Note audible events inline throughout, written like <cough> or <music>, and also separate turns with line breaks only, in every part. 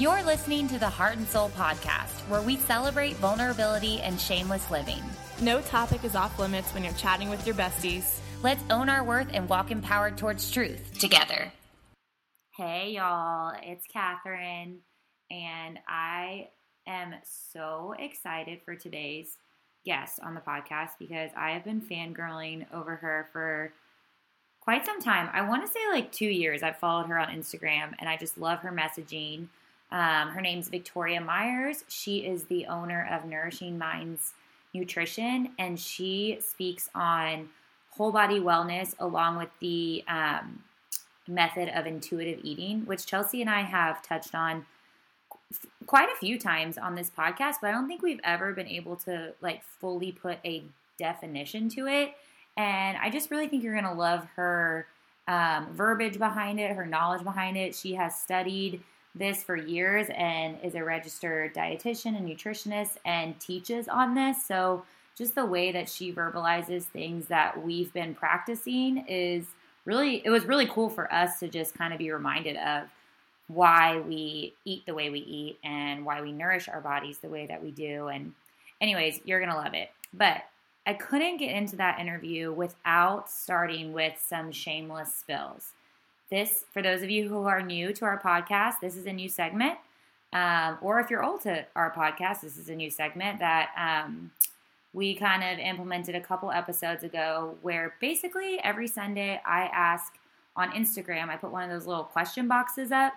You're listening to the Heart and Soul podcast, where we celebrate vulnerability and shameless living.
No topic is off limits when you're chatting with your besties.
Let's own our worth and walk empowered towards truth together. Hey, y'all, it's Catherine, and I am so excited for today's guest on the podcast because I have been fangirling over her for quite some time. I want to say like two years. I've followed her on Instagram, and I just love her messaging. Um, her name's Victoria Myers. She is the owner of Nourishing Minds Nutrition, and she speaks on whole body wellness along with the um, method of intuitive eating, which Chelsea and I have touched on quite a few times on this podcast, but I don't think we've ever been able to like fully put a definition to it. And I just really think you're going to love her um, verbiage behind it, her knowledge behind it. She has studied this for years and is a registered dietitian and nutritionist and teaches on this. So, just the way that she verbalizes things that we've been practicing is really, it was really cool for us to just kind of be reminded of why we eat the way we eat and why we nourish our bodies the way that we do. And, anyways, you're going to love it. But I couldn't get into that interview without starting with some shameless spills. This, for those of you who are new to our podcast, this is a new segment. Um, or if you're old to our podcast, this is a new segment that um, we kind of implemented a couple episodes ago where basically every Sunday I ask on Instagram, I put one of those little question boxes up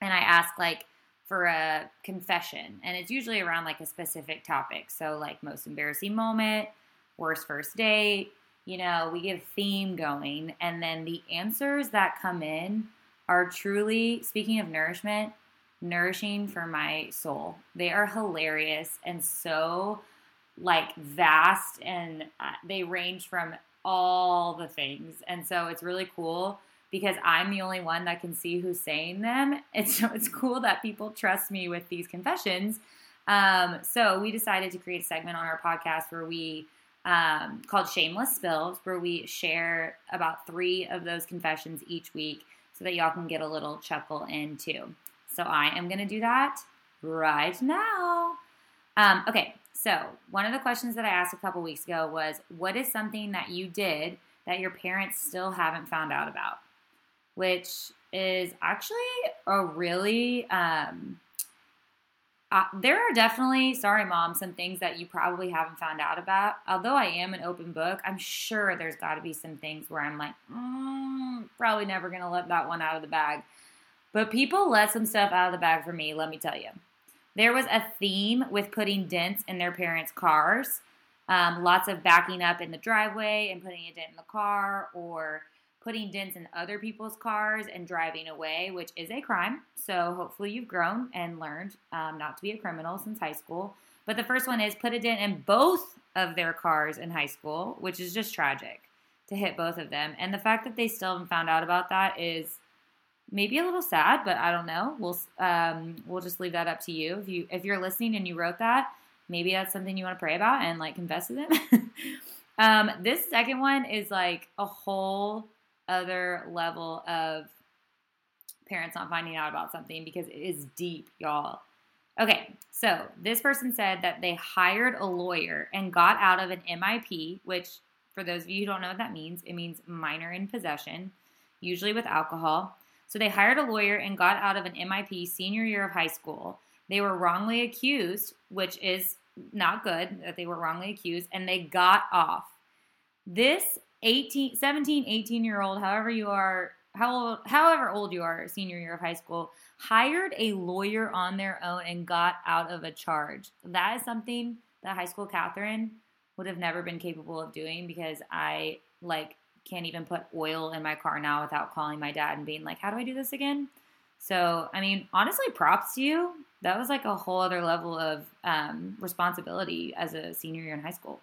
and I ask like for a confession. And it's usually around like a specific topic. So, like most embarrassing moment, worst first date, you know, we get a theme going, and then the answers that come in are truly, speaking of nourishment, nourishing for my soul. They are hilarious and so like vast, and uh, they range from all the things. And so it's really cool because I'm the only one that can see who's saying them. <laughs> And so it's cool that people trust me with these confessions. Um, so we decided to create a segment on our podcast where we um, called Shameless Spills, where we share about three of those confessions each week so that y'all can get a little chuckle in too. So I am going to do that right now. Um, okay, so one of the questions that I asked a couple weeks ago was What is something that you did that your parents still haven't found out about? Which is actually a really um, there are definitely, sorry, mom, some things that you probably haven't found out about. Although I am an open book, I'm sure there's got to be some things where I'm like, mm, probably never going to let that one out of the bag. But people let some stuff out of the bag for me, let me tell you. There was a theme with putting dents in their parents' cars. Um, lots of backing up in the driveway and putting a dent in the car, or putting dents in other people's cars and driving away, which is a crime. So hopefully you've grown and learned um, not to be a criminal since high school. But the first one is put a dent in both of their cars in high school, which is just tragic to hit both of them. And the fact that they still haven't found out about that is maybe a little sad, but I don't know. We'll um, we'll just leave that up to you. If you if you're listening and you wrote that, maybe that's something you want to pray about and like confess to them. <laughs> um, this second one is like a whole other level of parents not finding out about something because it is deep, y'all. Okay, so this person said that they hired a lawyer and got out of an MIP, which, for those of you who don't know what that means, it means minor in possession, usually with alcohol. So they hired a lawyer and got out of an MIP senior year of high school. They were wrongly accused, which is not good that they were wrongly accused, and they got off. This 18, 17, 18 year old, however you are, how old, however old you are, senior year of high school, hired a lawyer on their own and got out of a charge. That is something that high school Catherine would have never been capable of doing because I like can't even put oil in my car now without calling my dad and being like, "How do I do this again?" So, I mean, honestly, props to you. That was like a whole other level of um, responsibility as a senior year in high school.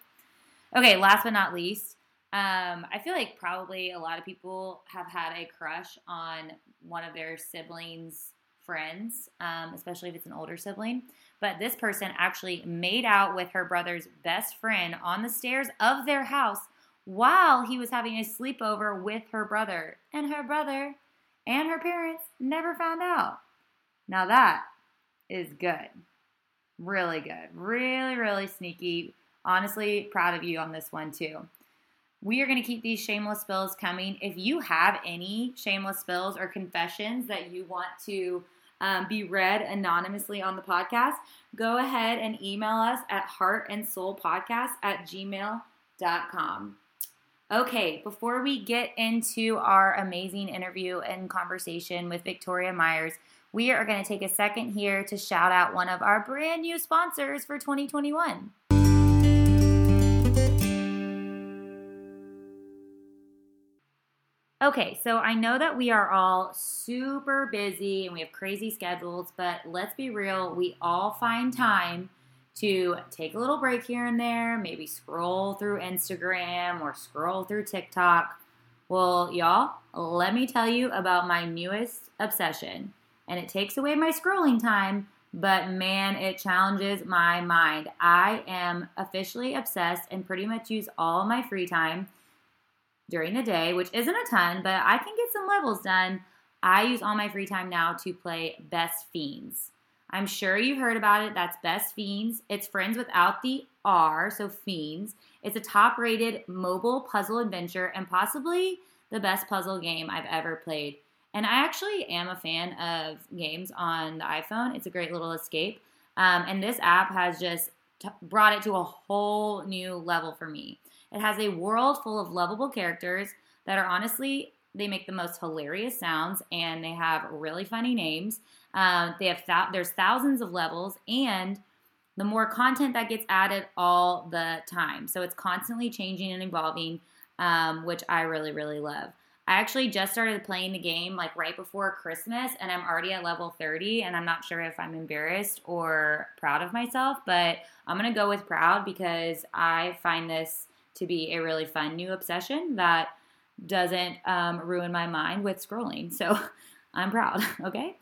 Okay, last but not least, um, I feel like probably a lot of people have had a crush on one of their siblings' friends, um, especially if it's an older sibling. But this person actually made out with her brother's best friend on the stairs of their house while he was having a sleepover with her brother. And her brother and her parents never found out. Now that is good. Really good. Really, really sneaky. Honestly, proud of you on this one too. We are going to keep these shameless spills coming. If you have any shameless spills or confessions that you want to um, be read anonymously on the podcast, go ahead and email us at heartandsoulpodcast at gmail.com. Okay, before we get into our amazing interview and conversation with Victoria Myers, we are going to take a second here to shout out one of our brand new sponsors for 2021. Okay, so I know that we are all super busy and we have crazy schedules, but let's be real, we all find time to take a little break here and there, maybe scroll through Instagram or scroll through TikTok. Well, y'all, let me tell you about my newest obsession and it takes away my scrolling time, but man, it challenges my mind. I am officially obsessed and pretty much use all my free time during the day, which isn't a ton, but I can get some levels done. I use all my free time now to play Best Fiends. I'm sure you've heard about it. That's Best Fiends. It's friends without the R, so Fiends. It's a top rated mobile puzzle adventure and possibly the best puzzle game I've ever played. And I actually am a fan of games on the iPhone. It's a great little escape. Um, and this app has just t- brought it to a whole new level for me. It has a world full of lovable characters that are honestly, they make the most hilarious sounds and they have really funny names. Um, they have th- there's thousands of levels and the more content that gets added all the time. So it's constantly changing and evolving, um, which I really, really love. I actually just started playing the game like right before Christmas and I'm already at level 30 and I'm not sure if I'm embarrassed or proud of myself, but I'm to go with proud because I find this to be a really fun new obsession that doesn't um, ruin my mind with scrolling. So <laughs> I'm proud, <laughs> okay?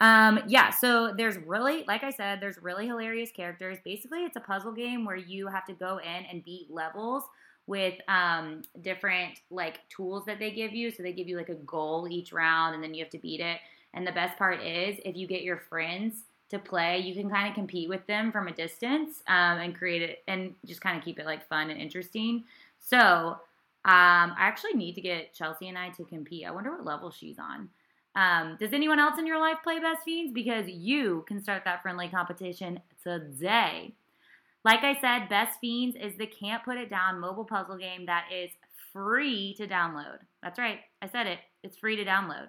Um, yeah, so there's really, like I said, there's really hilarious characters. Basically, it's a puzzle game where you have to go in and beat levels with um, different like tools that they give you. So they give you like a goal each round, and then you have to beat it. And the best part is if you get your friends to play, you can kind of compete with them from a distance um, and create it and just kind of keep it like fun and interesting. So um, I actually need to get Chelsea and I to compete. I wonder what level she's on. Um, does anyone else in your life play Best Fiends? Because you can start that friendly competition today. Like I said, Best Fiends is the can't put it down mobile puzzle game that is free to download. That's right, I said it. It's free to download.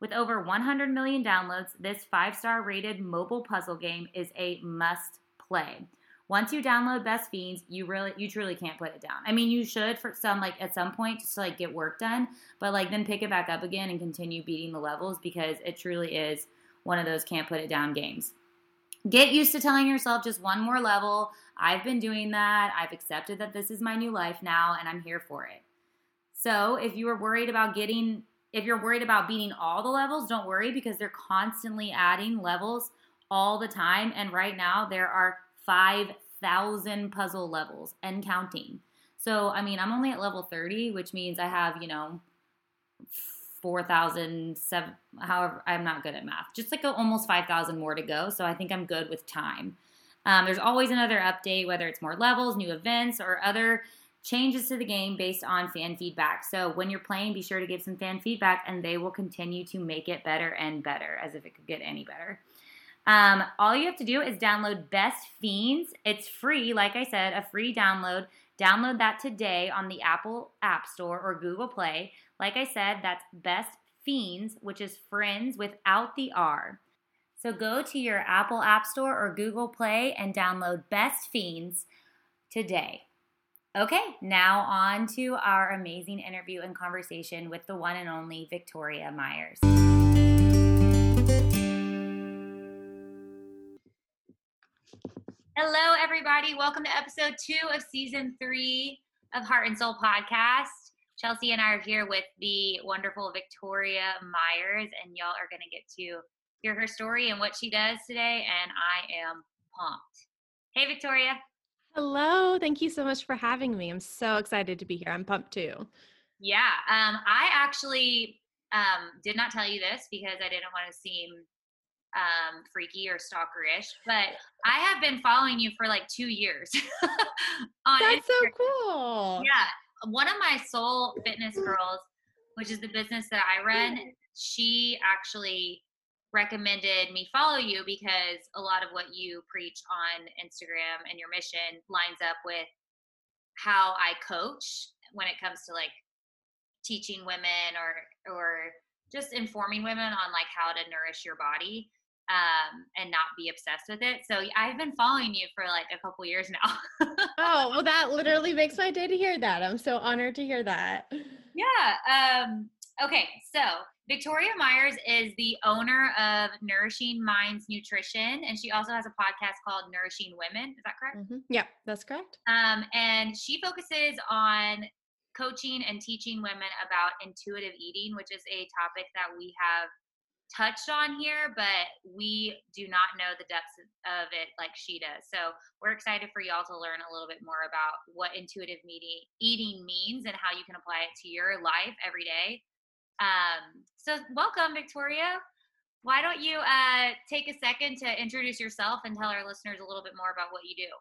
With over 100 million downloads, this five star rated mobile puzzle game is a must play. Once you download Best Fiends, you really, you truly can't put it down. I mean, you should for some, like at some point, just to like get work done, but like then pick it back up again and continue beating the levels because it truly is one of those can't put it down games. Get used to telling yourself just one more level. I've been doing that. I've accepted that this is my new life now and I'm here for it. So, if you are worried about getting if you're worried about beating all the levels, don't worry because they're constantly adding levels all the time and right now there are 5,000 puzzle levels and counting. So, I mean, I'm only at level 30, which means I have, you know, 4,000, however, I'm not good at math. Just like almost 5,000 more to go. So I think I'm good with time. Um, there's always another update, whether it's more levels, new events, or other changes to the game based on fan feedback. So when you're playing, be sure to give some fan feedback and they will continue to make it better and better, as if it could get any better. Um, all you have to do is download Best Fiends. It's free, like I said, a free download. Download that today on the Apple App Store or Google Play. Like I said, that's Best Fiends, which is friends without the R. So go to your Apple App Store or Google Play and download Best Fiends today. Okay, now on to our amazing interview and conversation with the one and only Victoria Myers. Hello, everybody. Welcome to episode two of season three of Heart and Soul Podcast. Chelsea and I are here with the wonderful Victoria Myers, and y'all are going to get to hear her story and what she does today. And I am pumped. Hey, Victoria.
Hello. Thank you so much for having me. I'm so excited to be here. I'm pumped too.
Yeah. Um, I actually um, did not tell you this because I didn't want to seem um, freaky or stalkerish, but I have been following you for like two years. <laughs>
That's Instagram. so cool.
Yeah. One of my soul fitness girls, which is the business that I run, she actually recommended me follow you because a lot of what you preach on Instagram and your mission lines up with how I coach when it comes to like teaching women or or just informing women on like how to nourish your body um, and not be obsessed with it. So I've been following you for like a couple years now.
oh, well, that <laughs> literally makes my day to hear that. I'm so honored to hear that.
Yeah. Um, okay. So Victoria Myers is the owner of Nourishing Minds Nutrition, and she also has a podcast called Nourishing Women. Is that correct?
Mm-hmm. Yeah, that's correct.
Um, and she focuses on coaching and teaching women about intuitive eating, which is a topic that we have touched on here, but we do not know the depths of it like she does. So we're excited for y'all to learn a little bit more about what intuitive eating means and how you can apply it to your life every day. Um, so welcome, Victoria. Why don't you uh, take a second to introduce yourself and tell our listeners a little bit more about what you do?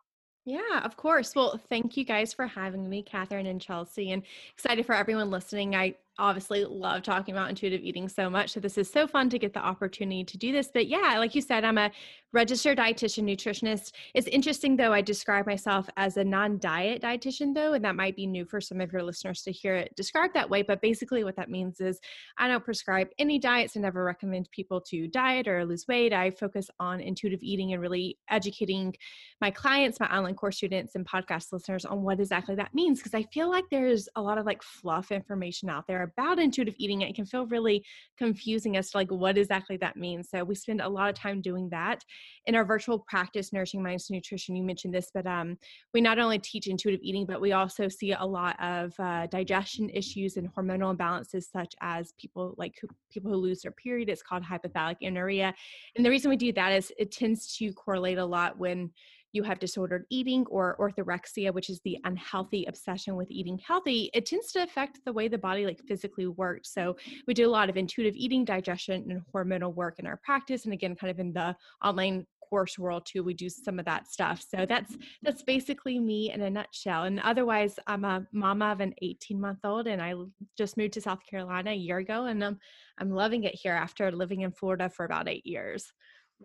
Yeah, of course. Well, thank you guys for having me, Catherine and Chelsea, and excited for everyone listening. I obviously love talking about intuitive eating so much. So this is so fun to get the opportunity to do this. But yeah, like you said, I'm a registered dietitian nutritionist. It's interesting though, I describe myself as a non-diet dietitian though, and that might be new for some of your listeners to hear it described that way. But basically what that means is I don't prescribe any diets. I never recommend people to diet or lose weight. I focus on intuitive eating and really educating my clients, my online course students and podcast listeners on what exactly that means. Because I feel like there's a lot of like fluff information out there about intuitive eating. It can feel really confusing as to like what exactly that means. So we spend a lot of time doing that in our virtual practice, Nourishing Minds Nutrition. You mentioned this, but um, we not only teach intuitive eating, but we also see a lot of uh, digestion issues and hormonal imbalances, such as people like who, people who lose their period. It's called hypothalamic amenorrhea, and the reason we do that is it tends to correlate a lot when you have disordered eating or orthorexia, which is the unhealthy obsession with eating healthy, it tends to affect the way the body like physically works. So we do a lot of intuitive eating, digestion, and hormonal work in our practice. And again, kind of in the online course world too we do some of that stuff so that's that's basically me in a nutshell and otherwise i'm a mama of an 18 month old and i just moved to south carolina a year ago and i'm i'm loving it here after living in florida for about eight years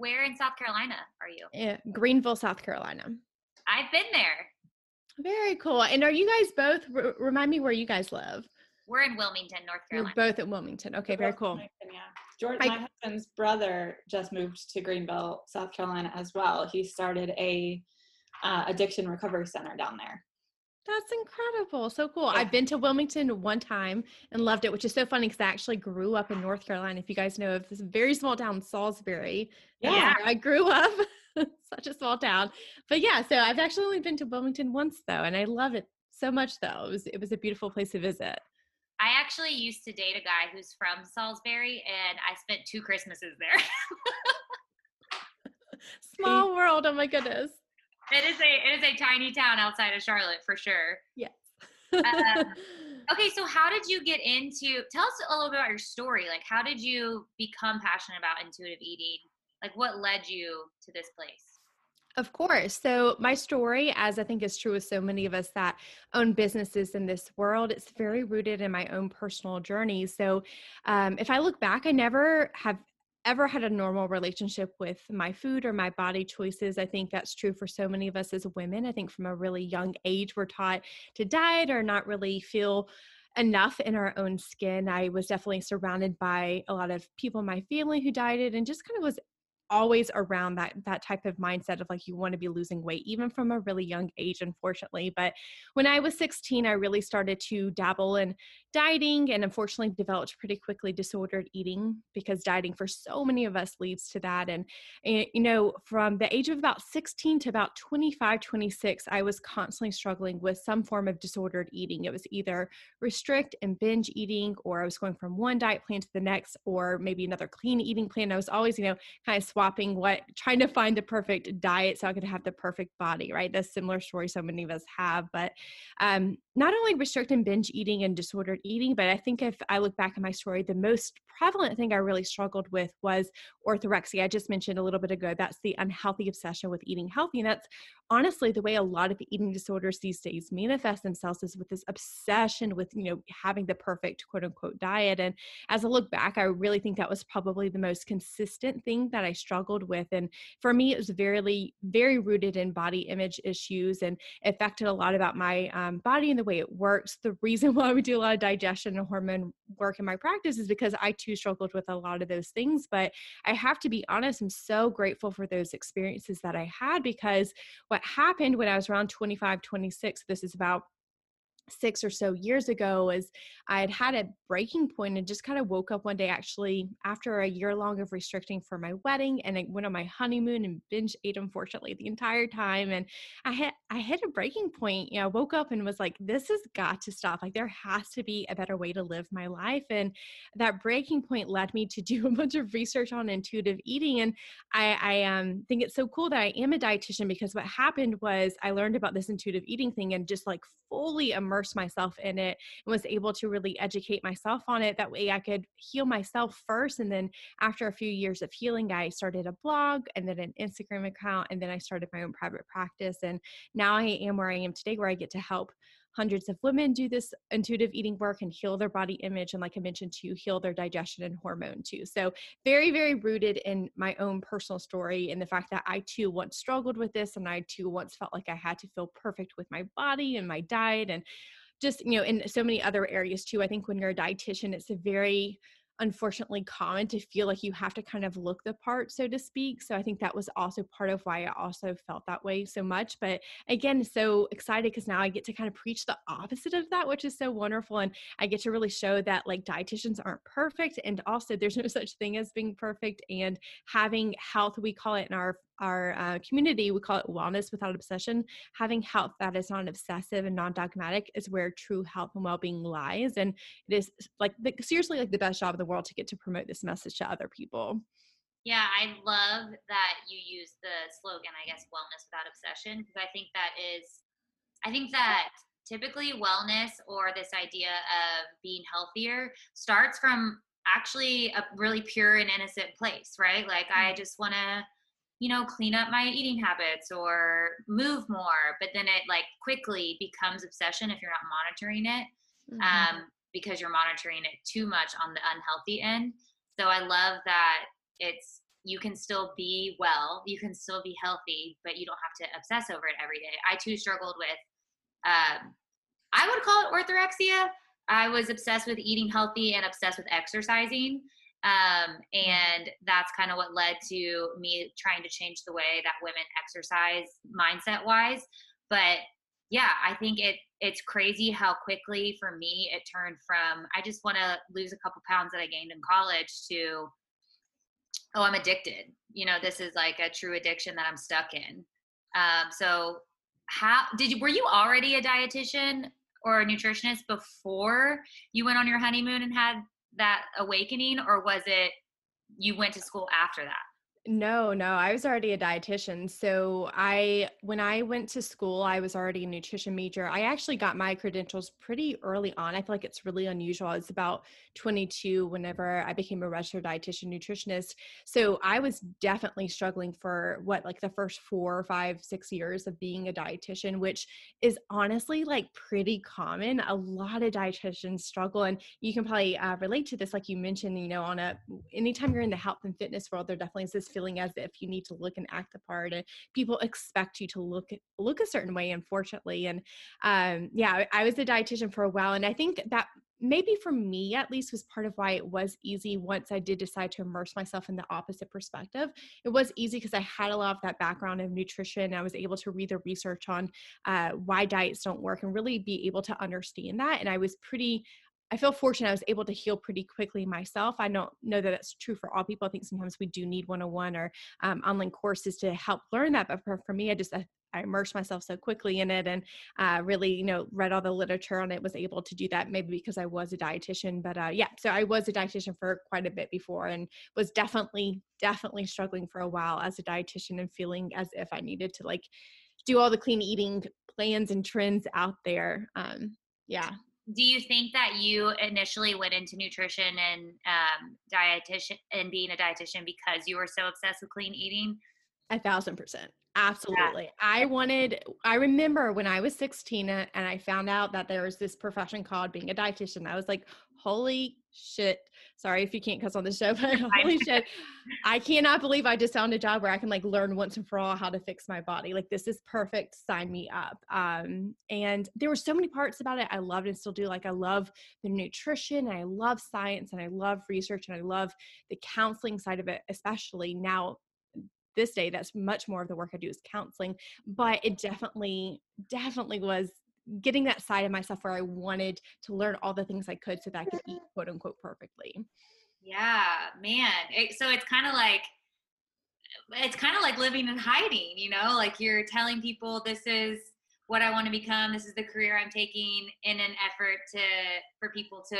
where in South Carolina are you?
Yeah, Greenville, South Carolina.
I've been there.
Very cool. And are you guys both? R- remind me where you guys live.
We're in Wilmington, North Carolina.
You're both at Wilmington. Okay, very cool.
Yeah. George, I, my husband's brother just moved to Greenville, South Carolina as well. He started a uh, addiction recovery center down there.
That's incredible. So cool. Yeah. I've been to Wilmington one time and loved it, which is so funny because I actually grew up in North Carolina. If you guys know of this very small town, Salisbury. Yeah. I grew up. <laughs> Such a small town. But yeah, so I've actually only been to Wilmington once though, and I love it so much though. It was it was a beautiful place to visit.
I actually used to date a guy who's from Salisbury and I spent two Christmases there. <laughs>
small world. Oh my goodness.
It is a it is a tiny town outside of Charlotte for sure.
Yes.
um, <laughs> okay, so how did you get into? Tell us a little bit about your story. Like, how did you become passionate about intuitive eating? Like, what led you to this place?
Of course. So, my story, as I think is true with so many of us that own businesses in this world, it's very rooted in my own personal journey. So, um, if I look back, I never have ever had a normal relationship with my food or my body choices. I think that's true for so many of us as women. I think from a really young age, we're taught to diet or not really feel enough in our own skin. I was definitely surrounded by a lot of people in my family who dieted and just kind of was always around that that type of mindset of like you want to be losing weight even from a really young age unfortunately but when i was 16 i really started to dabble in dieting and unfortunately developed pretty quickly disordered eating because dieting for so many of us leads to that and, and, you know from the age of about 16 to about 25 26 i was constantly struggling with some form of disordered eating. It was either restrict and binge eating or i was going from one diet plan to the next or maybe another clean eating plan. I was always you know kind of swapping what trying to find the perfect diet so i could have the perfect body right? That's similar story so many of us have but um not only restrict and binge eating and disordered eating, but I think if I look back at my story, the most prevalent thing I really struggled with was orthorexia. I just mentioned a little bit ago. That's the unhealthy obsession with eating healthy. And that's honestly the way a lot of eating disorders these days manifest themselves is with this obsession with, you know, having the perfect quote unquote diet. And as I look back, I really think that was probably the most consistent thing that I struggled with. And for me, it was very, very rooted in body image issues and affected a lot about my um, body and the way it works. The reason <laughs> why we do a lot of digestion and hormone work in my practice is because I too struggled with a lot of those things. But I have to be honest, I'm so grateful for those experiences that I had because what happened when I was around 25, 26, this is about six or so years ago is I had had a breaking point and just kind of woke up one day actually after a year long of restricting for my wedding and I went on my honeymoon and binge ate unfortunately the entire time and I had I hit a breaking point. You know, I woke up and was like, this has got to stop. Like there has to be a better way to live my life. And that breaking point led me to <laughs> do a bunch of research on intuitive eating. And I, I um, think it's so cool that I am a dietitian because what happened was I learned about this intuitive eating thing and just like fully immerse myself in it and was able to really educate myself on it. That way I could heal myself first. And then after a few years of healing, I started a blog and then an Instagram account. And then I started my own private practice. And now I am where I am today, where I get to help hundreds of women do this intuitive eating work and heal their body image and like i mentioned to heal their digestion and hormone too. So very very rooted in my own personal story and the fact that i too once struggled with this and i too once felt like i had to feel perfect with my body and my diet and just you know in so many other areas too. I think when you're a dietitian it's a very unfortunately common to feel like you have to kind of look the part, so to speak. So I think that was also part of why I also felt that way so much. But again, so excited because now I get to kind of preach the opposite of that, which is so wonderful. And I get to really show that like dietitians aren't perfect. And also, there's no such thing as being perfect. And having health, we call it in our our uh, community, we call it wellness without obsession. Having health that is non obsessive and non dogmatic is where true health and well being lies. And it is like the, seriously like the best job in the world to get to promote this message to other people.
Yeah, I love that you use the slogan, I guess, wellness without obsession, because I think that is, I think that typically wellness or this idea of being healthier starts from actually a really pure and innocent place, right? Like, I mm. just want to you know clean up my eating habits or move more but then it like quickly becomes obsession if you're not monitoring it mm-hmm. um, because you're monitoring it too much on the unhealthy end. So i love that it's you can still be well you can still be healthy but you don't have to obsess over it every day. I too struggled with um, i would call it orthorexia. I was obsessed with eating healthy and obsessed with exercising um, and that's kind of what led to me trying to change the way that women exercise mindset wise. But yeah, I think it it's crazy how quickly for me it turned from I just want to lose a couple pounds that I gained in college to oh I'm addicted. You know, this is like a true addiction that I'm stuck in. Um, so how did you were you already a dietitian or a nutritionist before you went on your honeymoon and had that awakening or was it you went to school after that?
No, no, I was already a dietitian. So I when I went to school, I was already a nutrition major. I actually got my credentials pretty early on. I feel like it's really unusual. It's about 22 whenever I became a registered dietitian nutritionist. So I was definitely struggling for what like the first four, five, six years of being a dietitian, which is honestly like pretty common. A lot of dietitians struggle, and you can probably uh, relate to this, like you mentioned. You know, on a anytime you're in the health and fitness world, there definitely is this feeling as if you need to look and act the part, and people expect you to look look a certain way. Unfortunately, and um, yeah, I was a dietitian for a while, and I think that maybe for me at least was part of why it was easy once I did decide to immerse myself in the opposite perspective. It was easy because I had a lot of that background of nutrition. I was able to read the research on uh, why diets don't work and really be able to understand that. And I was pretty I feel fortunate I was able to heal pretty quickly myself. I don't know that that's true for all people. I think sometimes we do need 101 or um, online courses to help learn that. But for, for me, I just I, I immersed myself so quickly in it and uh, really, you know, read all the literature on it, was able to do that maybe because I was a dietitian. But uh, yeah, so I was a dietitian for quite a bit before and was definitely, definitely struggling for a while as a dietitian and feeling as if I needed to like do all the clean eating plans and trends out there. Um, Yeah.
Do you think that you initially went into nutrition and um, dietitian and being a dietitian because you were so obsessed with clean eating?
A thousand percent. Absolutely. Yeah. I wanted, I remember when I was 16 and I found out that there was this profession called being a dietitian. I was like, holy shit. Sorry if you can't cuss on the show, <laughs> but holy shit. <laughs> I cannot believe I just found a job where I can like learn once and for all how to fix my body. Like this is perfect. Sign me up. Um, and there were so many parts about it I loved and still do. Like I love the nutrition, and I love science, and I love research, and I love the counseling side of it, especially now this day that's much more of the work i do is counseling but it definitely definitely was getting that side of myself where I wanted to learn all the things I could so that I could eat <laughs> quote unquote perfectly.
Yeah, man. It, so it's kind of like it's kind of like living in hiding, you know, like you're telling people this is what I want to become, this is the career I'm taking in an effort to for people to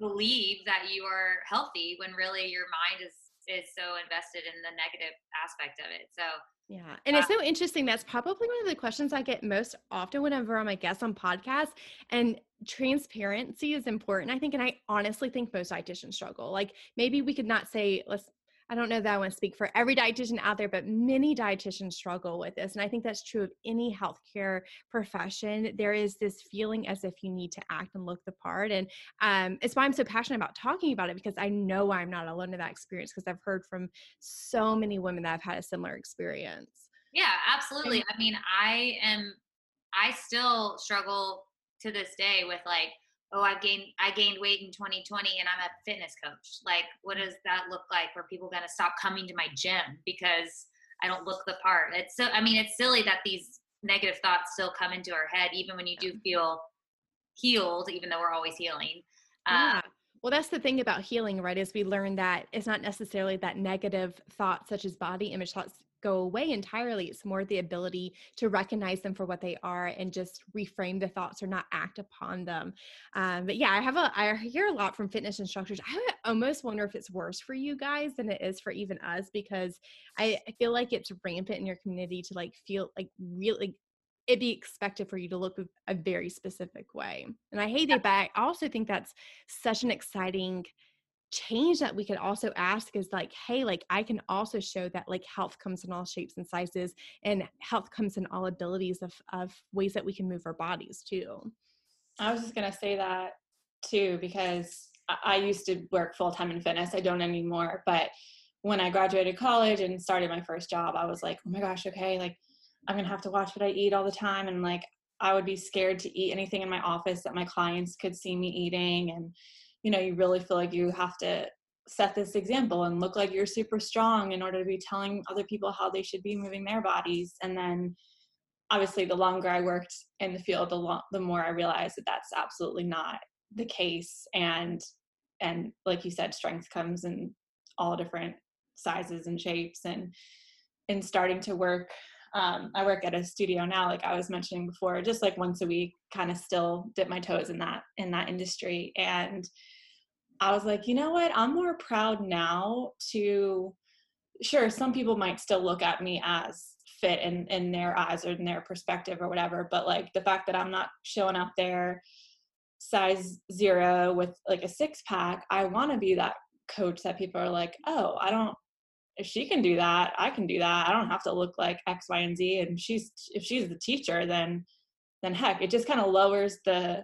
believe that you are healthy when really your mind is is so invested in the negative aspect of it. So
yeah. And it's uh so interesting. That's probably one of the questions I get most often whenever I'm a guest on podcasts. And transparency is important, I think. And I honestly think most dietitians struggle. Like maybe we could not say, let's I don't know that I want to speak for every dietitian out there, but many dietitians struggle with this. And I think that's true of any healthcare profession. There is this feeling as if you need to act and look the part. And um, it's why I'm so passionate about talking about it because I know I'm not alone in that experience because I've heard from so many women that have had a similar experience.
Yeah, absolutely. I mean, I am, I still struggle to this day with like, oh i've gained i gained weight in 2020 and i'm a fitness coach like what does that look like are people going to stop coming to my gym because i don't look the part it's so i mean it's silly that these negative thoughts still come into our head even when you do feel healed even though we're always healing
yeah. Um, well, that's the thing about healing, right? Is we learn that it's not necessarily that negative thoughts, such as body image thoughts, go away entirely. It's more the ability to recognize them for what they are and just reframe the thoughts or not act upon them. Um, but yeah, I have a I hear a lot from fitness instructors. I almost wonder if it's worse for you guys than it is for even us because I, I feel like it's rampant in your community to like feel like really it'd be expected for you to look a very specific way. And I hate it, but I also think that's such an exciting change that we could also ask is like hey like i can also show that like health comes in all shapes and sizes and health comes in all abilities of of ways that we can move our bodies too.
I was just going to say that too because i used to work full-time in fitness i don't anymore but when i graduated college and started my first job i was like oh my gosh okay like i'm to have to watch what i eat all the time and like i would be scared to eat anything in my office that my clients could see me eating and you know you really feel like you have to set this example and look like you're super strong in order to be telling other people how they should be moving their bodies and then obviously the longer i worked in the field the, lo- the more i realized that that's absolutely not the case and and like you said strength comes in all different sizes and shapes and in starting to work um, i work at a studio now like i was mentioning before just like once a week kind of still dip my toes in that in that industry. And i was like you know what? I'm more proud now to sure some people might still look at me as fit in in their eyes or in their perspective or whatever but like the fact that i'm not showing up there size zero with like a six pack i want to be that coach that people are like oh i don't if she can do that, I can do that. I don't have to look like X, Y, and Z. And she's if she's the teacher, then then heck, it just kind of lowers the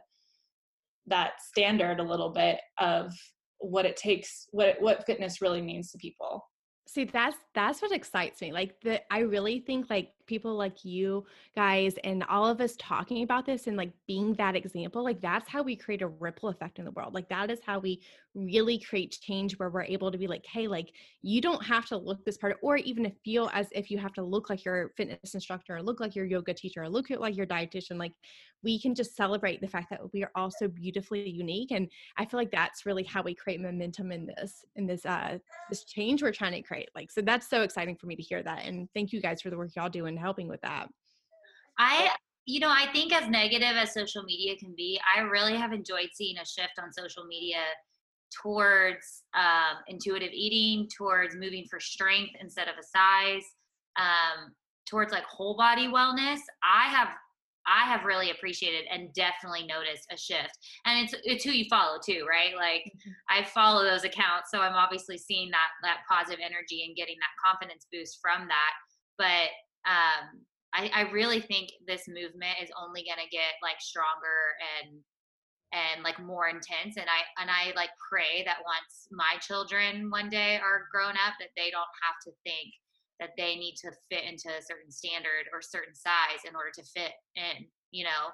that standard a little bit of what it takes, what what fitness really means to people.
See, that's that's what excites me. Like the I really think like people like you guys and all of us talking about this and like being that example, like that's how we create a ripple effect in the world. Like that is how we really create change where we're able to be like, hey, like you don't have to look this part or even feel as if you have to look like your fitness instructor or look like your yoga teacher or look like your dietitian. Like we can just celebrate the fact that we are all so beautifully unique. And I feel like that's really how we create momentum in this, in this uh this change we're trying to create. Like so that's so exciting for me to hear that. And thank you guys for the work y'all do and helping with that.
I you know, I think as negative as social media can be, I really have enjoyed seeing a shift on social media towards um, intuitive eating, towards moving for strength instead of a size, um, towards like whole body wellness. I have I have really appreciated and definitely noticed a shift. And it's it's who you follow too, right? Like mm-hmm. I follow those accounts, so I'm obviously seeing that that positive energy and getting that confidence boost from that. But um, I, I really think this movement is only going to get like stronger and and like more intense and i and i like pray that once my children one day are grown up that they don't have to think that they need to fit into a certain standard or certain size in order to fit in you know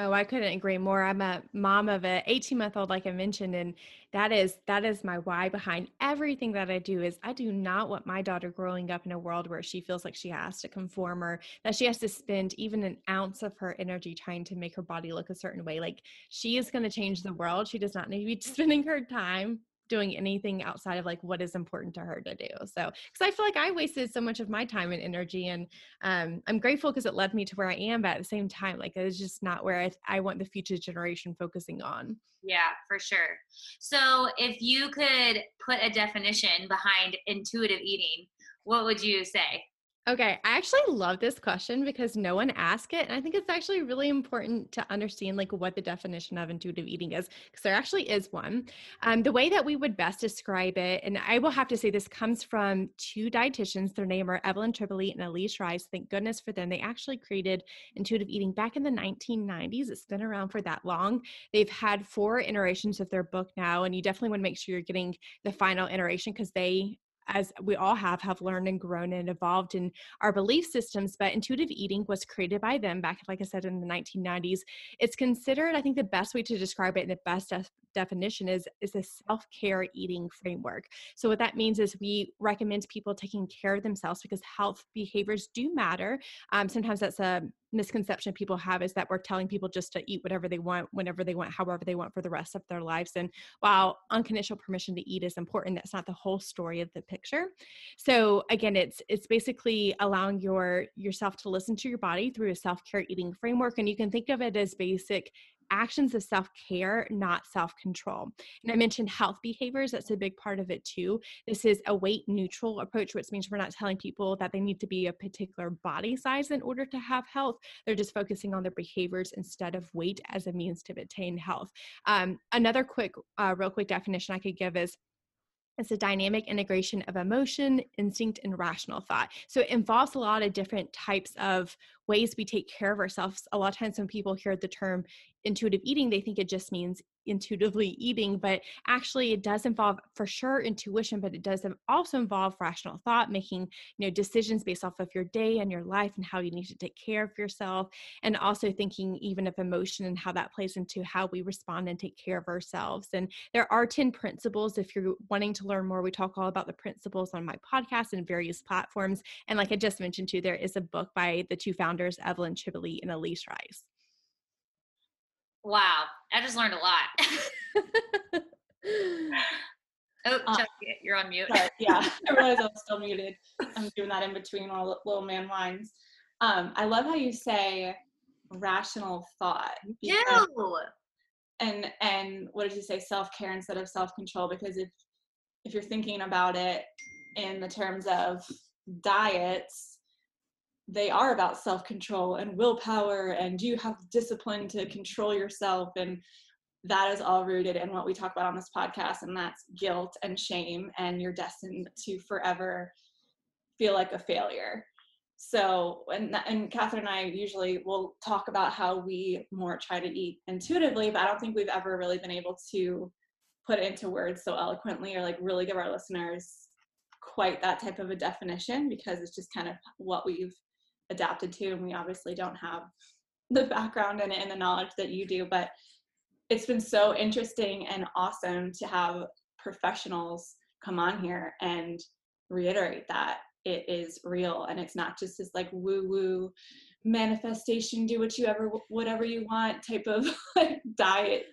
Oh, I couldn't agree more. I'm a mom of a 18 month old, like I mentioned, and that is that is my why behind everything that I do. Is I do not want my daughter growing up in a world where she feels like she has to conform or that she has to spend even an ounce of her energy trying to make her body look a certain way. Like she is going to change the world. She does not need to be <laughs> spending her time doing anything outside of like what is important to her to do. So, because I feel like I wasted so much of my time and energy, and um, I'm grateful because it led me to where I am. But at the same time, like it's just not where I, I want the future generation focusing on.
Yeah, for sure. So, if you could put a definition behind intuitive eating, what would you say?
Okay, I actually love this question because no one asked it. And I think it's actually really important to understand like what the definition of intuitive eating is, because there actually is one. Um, the way that we would best describe it, and I will have to say this comes from two dietitians. Their name are Evelyn Tribole and Elise Rice. Thank goodness for them. They actually created intuitive eating back in the 1990s. It's been around for that long. They've had four iterations of their book now, and you definitely want to make sure you're getting the final iteration because they as we all have have learned and grown and evolved in our belief systems but intuitive eating was created by them back like i said in the 1990s it's considered i think the best way to describe it and the best definition is is a self-care eating framework. So what that means is we recommend people taking care of themselves because health behaviors do matter. Um, sometimes that's a misconception people have is that we're telling people just to eat whatever they want whenever they want however they want for the rest of their lives. And while unconditional permission to eat is important that's not the whole story of the picture. So again it's it's basically allowing your yourself to listen to your body through a self-care eating framework. And you can think of it as basic actions of self care, not self control. And I mentioned health behaviors, that's a big part of it too. This is a weight neutral approach, which means we're not telling people that they need to be a particular body size in order to have health. They're just focusing on their behaviors instead of weight as a means to attain health. Um, another quick, uh, real quick definition I could give is it's a dynamic integration of emotion, instinct, and rational thought. So it involves a lot of different types of ways we take care of ourselves. A lot of times when people hear the term intuitive eating, they think it just means intuitively eating, but actually it does involve for sure intuition, but it does also involve rational thought, making you know decisions based off of your day and your life and how you need to take care of yourself, and also thinking even of emotion and how that plays into how we respond and take care of ourselves. And there are 10 principles. If you're wanting to learn more, we talk all about the principles on my podcast and various platforms. And like I just mentioned too, there is a book by the two founders, Evelyn Tribole and Elise Rice.
Wow, I just learned a lot. <laughs> oh, uh, you're on mute.
Sorry, yeah, <laughs> I realized I was <laughs> still muted. I'm doing that in between all little man lines. Um, I love how you say rational thought.
Yeah.
And and what did you say? Self care instead of self control. Because if if you're thinking about it in the terms of diets, they are about self control and willpower, and do you have discipline to control yourself. And that is all rooted in what we talk about on this podcast, and that's guilt and shame, and you're destined to forever feel like a failure. So, and, and Catherine and I usually will talk about how we more try to eat intuitively, but I don't think we've ever really been able to put it into words so eloquently or like really give our listeners quite that type of a definition because it's just kind of what we've adapted to and we obviously don't have the background in it and the knowledge that you do but it's been so interesting and awesome to have professionals come on here and reiterate that it is real and it's not just this like woo woo manifestation do what you ever whatever you want type of like <laughs> diet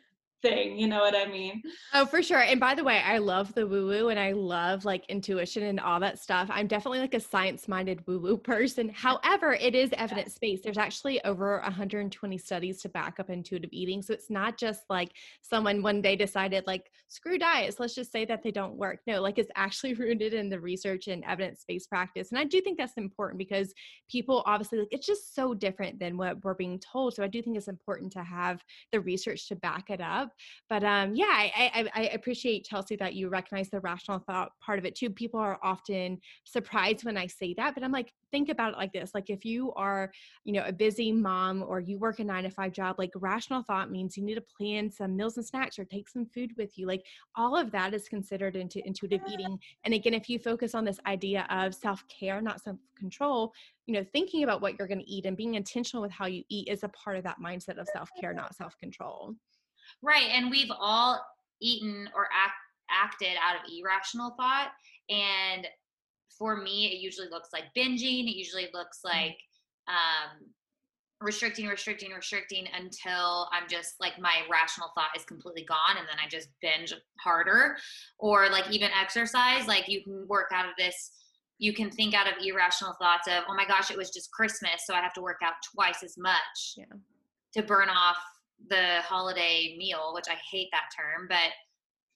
thing. You know what I mean?
Oh, for sure. And by the way, I love the woo woo and I love like intuition and all that stuff. I'm definitely like a science minded woo woo person. However, it is evidence based. There's actually over 120 studies to back up intuitive eating. So it's not just like someone one day decided, like, screw diets, let's just say that they don't work. No, like it's actually <laughs> rooted in the research and evidence based practice. And I do think that's important because people obviously, like, it's just so different than what we're being told. So I do think it's important to have the research to back it up. But um, yeah, I, I, I appreciate Chelsea that you recognize the rational thought part of it too. People are often surprised when I say that, but I'm like, think about it like this: like if you are, you know, a busy mom or you work a nine to five job, like rational thought means you need to plan some meals and snacks or take some food with you. Like all of that is considered into intuitive <laughs> eating. And again, if you focus on this idea of self care, not self control, you know, thinking about what you're going to eat and being intentional with how you eat is a part of that mindset of self care, not self control.
Right. And we've all eaten or act, acted out of irrational thought. And for me, it usually looks like binging. It usually looks mm. like um, restricting, restricting, restricting until I'm just like my rational thought is completely gone and then I just binge harder. Or like even exercise, like you can work out of this. You can think out of irrational thoughts of, oh my gosh, it was just Christmas, so I have to work out twice as much yeah. to burn off the holiday meal, which I hate that term, but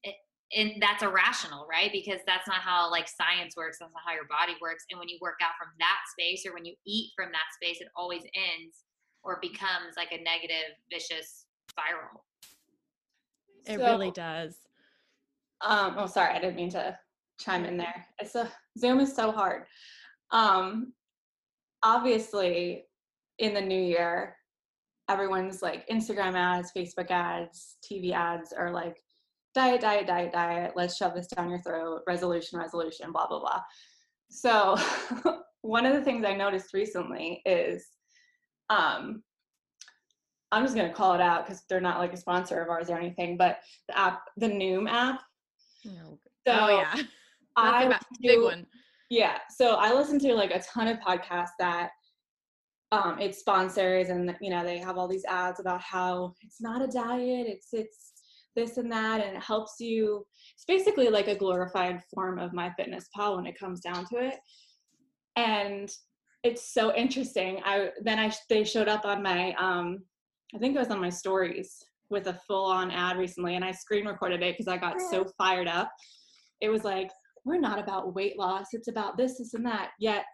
it, and that's irrational, right? Because that's not how like science works. That's not how your body works. And when you work out from that space or when you eat from that space, it always ends or becomes like a negative, vicious spiral.
It so, really does.
Um, oh, sorry, I didn't mean to chime in there. It's a Zoom is so hard. Um, obviously, in the new year, everyone's like Instagram ads, Facebook ads, TV ads are like diet, diet, diet, diet. Let's shove this down your throat. Resolution, resolution, blah, blah, blah. So, <laughs> one of the things I noticed recently is um, I'm just gonna call it out because they're not like a sponsor of ours or anything, but the app, the Noom app.
Oh, so oh yeah, <laughs>
I big one. Yeah, so I listen to like a ton of podcasts that um, it sponsors and you know they have all these ads about how it's not a diet it's it's this and that and it helps you. It's basically like a glorified form of MyFitnessPal when it comes down to it. And it's so interesting. I then i they showed up on my um i think it was on my stories with a full on ad recently and i screen recorded it because i got so fired up. It was like we're not about weight loss. It's about this this and that. Yet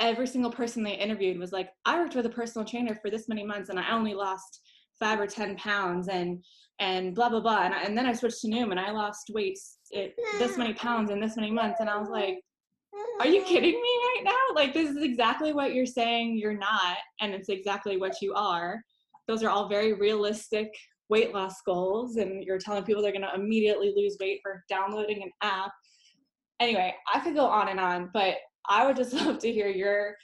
every single person they interviewed was like, I worked with a personal trainer for this many months and I only lost five or 10 pounds and, and blah, blah, blah. And, I, and then I switched to Noom and I lost weight it, this many pounds in this many months. And I was like, are you kidding me right now? Like, this is exactly what you're saying you're not. And it's exactly what you are. Those are all very realistic weight loss goals. And you're telling people they're going to immediately lose weight for downloading an app. Anyway, I could go on and on, but I would just <laughs> love to hear your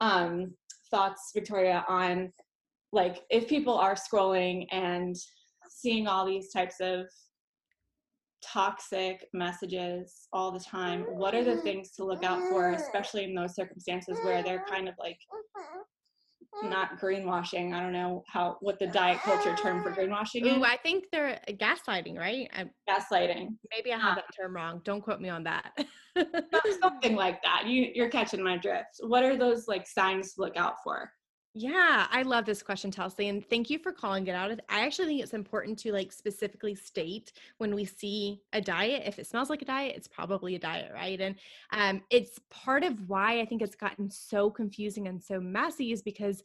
um, thoughts, Victoria, on like if people are scrolling and seeing all these types of toxic messages all the time, what are the things to look out for, especially in those circumstances where they're kind of like Mm. not greenwashing. I don't know how what the diet culture term for greenwashing
Ooh, is. I think they're uh, gaslighting, right?
I, gaslighting.
Maybe I have that term wrong. Don't quote me on that.
Something <laughs> like that. You you're catching my drift. What are those like signs to look out for?
Yeah, I love this question, Chelsea, and thank you for calling it out. I actually think it's important to like specifically state when we see a diet. If it smells like a diet, it's probably a diet, right? And um, it's part of why I think it's gotten so confusing and so messy is because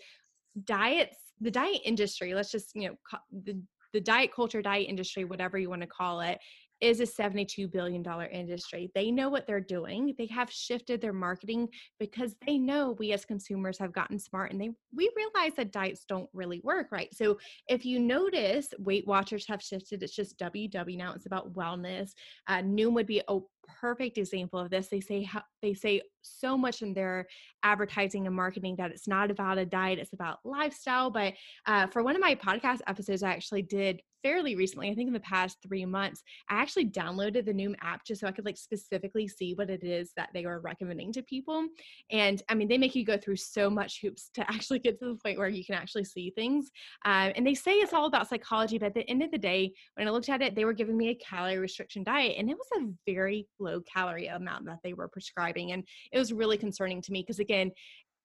diets, the diet industry, let's just you know the the diet culture, diet industry, whatever you want to call it, is a $72 billion industry. They know what they're doing. They have shifted their marketing because they know we as consumers have gotten smart and they we realize that diets don't really work, right? So if you notice, Weight Watchers have shifted. It's just WW now. It's about wellness. Uh, Noom would be perfect example of this. They say they say so much in their advertising and marketing that it's not about a diet, it's about lifestyle. But uh, for one of my podcast episodes, I actually did fairly recently, I think in the past three months, I actually downloaded the Noom app just so I could like specifically see what it is that they were recommending to people. And I mean, they make you go through so much hoops to <laughs> actually get to the point where you can actually see things. Uh, and they say it's all about psychology, but at the end of the day, when I looked at it, they were giving me a calorie restriction diet, and it was a very low calorie amount that they were prescribing. And it was really concerning to me because, again,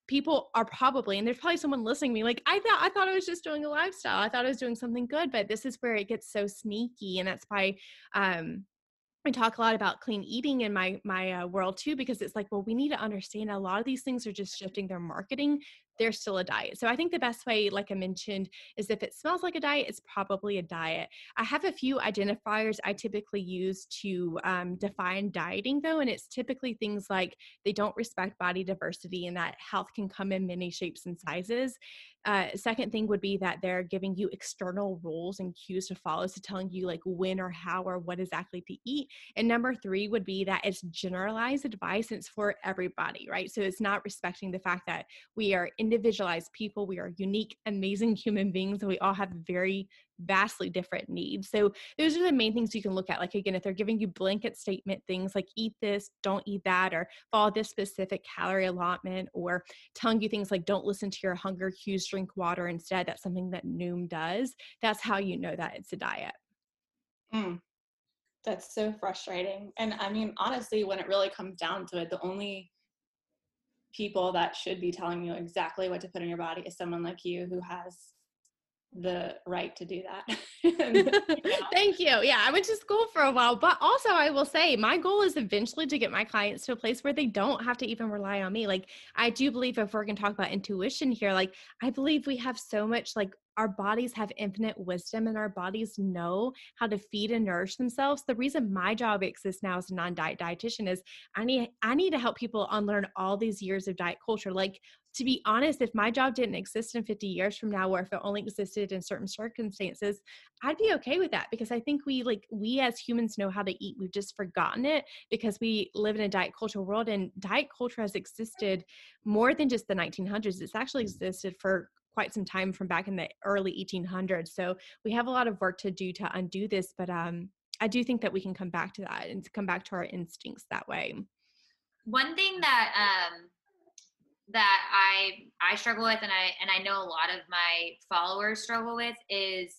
people are probably and there's probably someone listening me like i thought i thought i was just doing a lifestyle i thought i was doing something good but this is where it gets so sneaky and that's why um I talk a lot about clean eating in my my uh, world too because it's like well we need to understand a lot of these things are just shifting their marketing they're still a diet. So I think the best way, like I mentioned, is if it smells like a diet, it's probably a diet. I have a few identifiers I typically use to um, define dieting, though, and it's typically things like they don't respect body diversity and that health can come in many shapes and sizes. Uh, second thing would be that they're giving you external rules and cues to follow, so telling you like when or how or what exactly to eat. And number three would be that it's generalized advice and it's for everybody, right? So it's not respecting the fact that we are individualized people, we are unique, amazing <laughs> human beings, and we all have very vastly different needs. So those are the main things you can look at. Like again, if they're giving you blanket statement things like eat this, don't eat that, or follow this specific calorie allotment, or telling you things like don't listen to your hunger cues, drink water instead. That's something that Noom does. That's how you know that it's a diet.
Mm. That's so frustrating. And I mean, honestly, when it really comes down to it, the only people that should be telling you exactly what to put in your body is someone like you who has the right to do that. <laughs> <laughs>
Thank you. Yeah, I went to school for a while, but also I will say my goal is eventually to get my clients to a place where they don't have to even rely on me. Like I do believe if we're going to talk about intuition here, like I believe we have so much like our bodies have infinite wisdom and our bodies know how to feed and nourish themselves. The reason my job exists now as a non-diet dietitian is I need I need to help people unlearn all these years of diet culture. Like to be honest, if my job didn't exist in 50 years from now, or if it only existed in certain circumstances, I'd be okay with that because I think we like we as humans know how to eat. We've just forgotten it because we live in a diet culture world and diet culture has existed more than just the 1900s. It's actually existed for quite some time from back in the early 1800s. So we have a lot of work to do to undo this, but um, I do think that we can come back to that and come back to our instincts that way.
One thing that um, that I I struggle with, and I and I know a lot of my followers struggle with is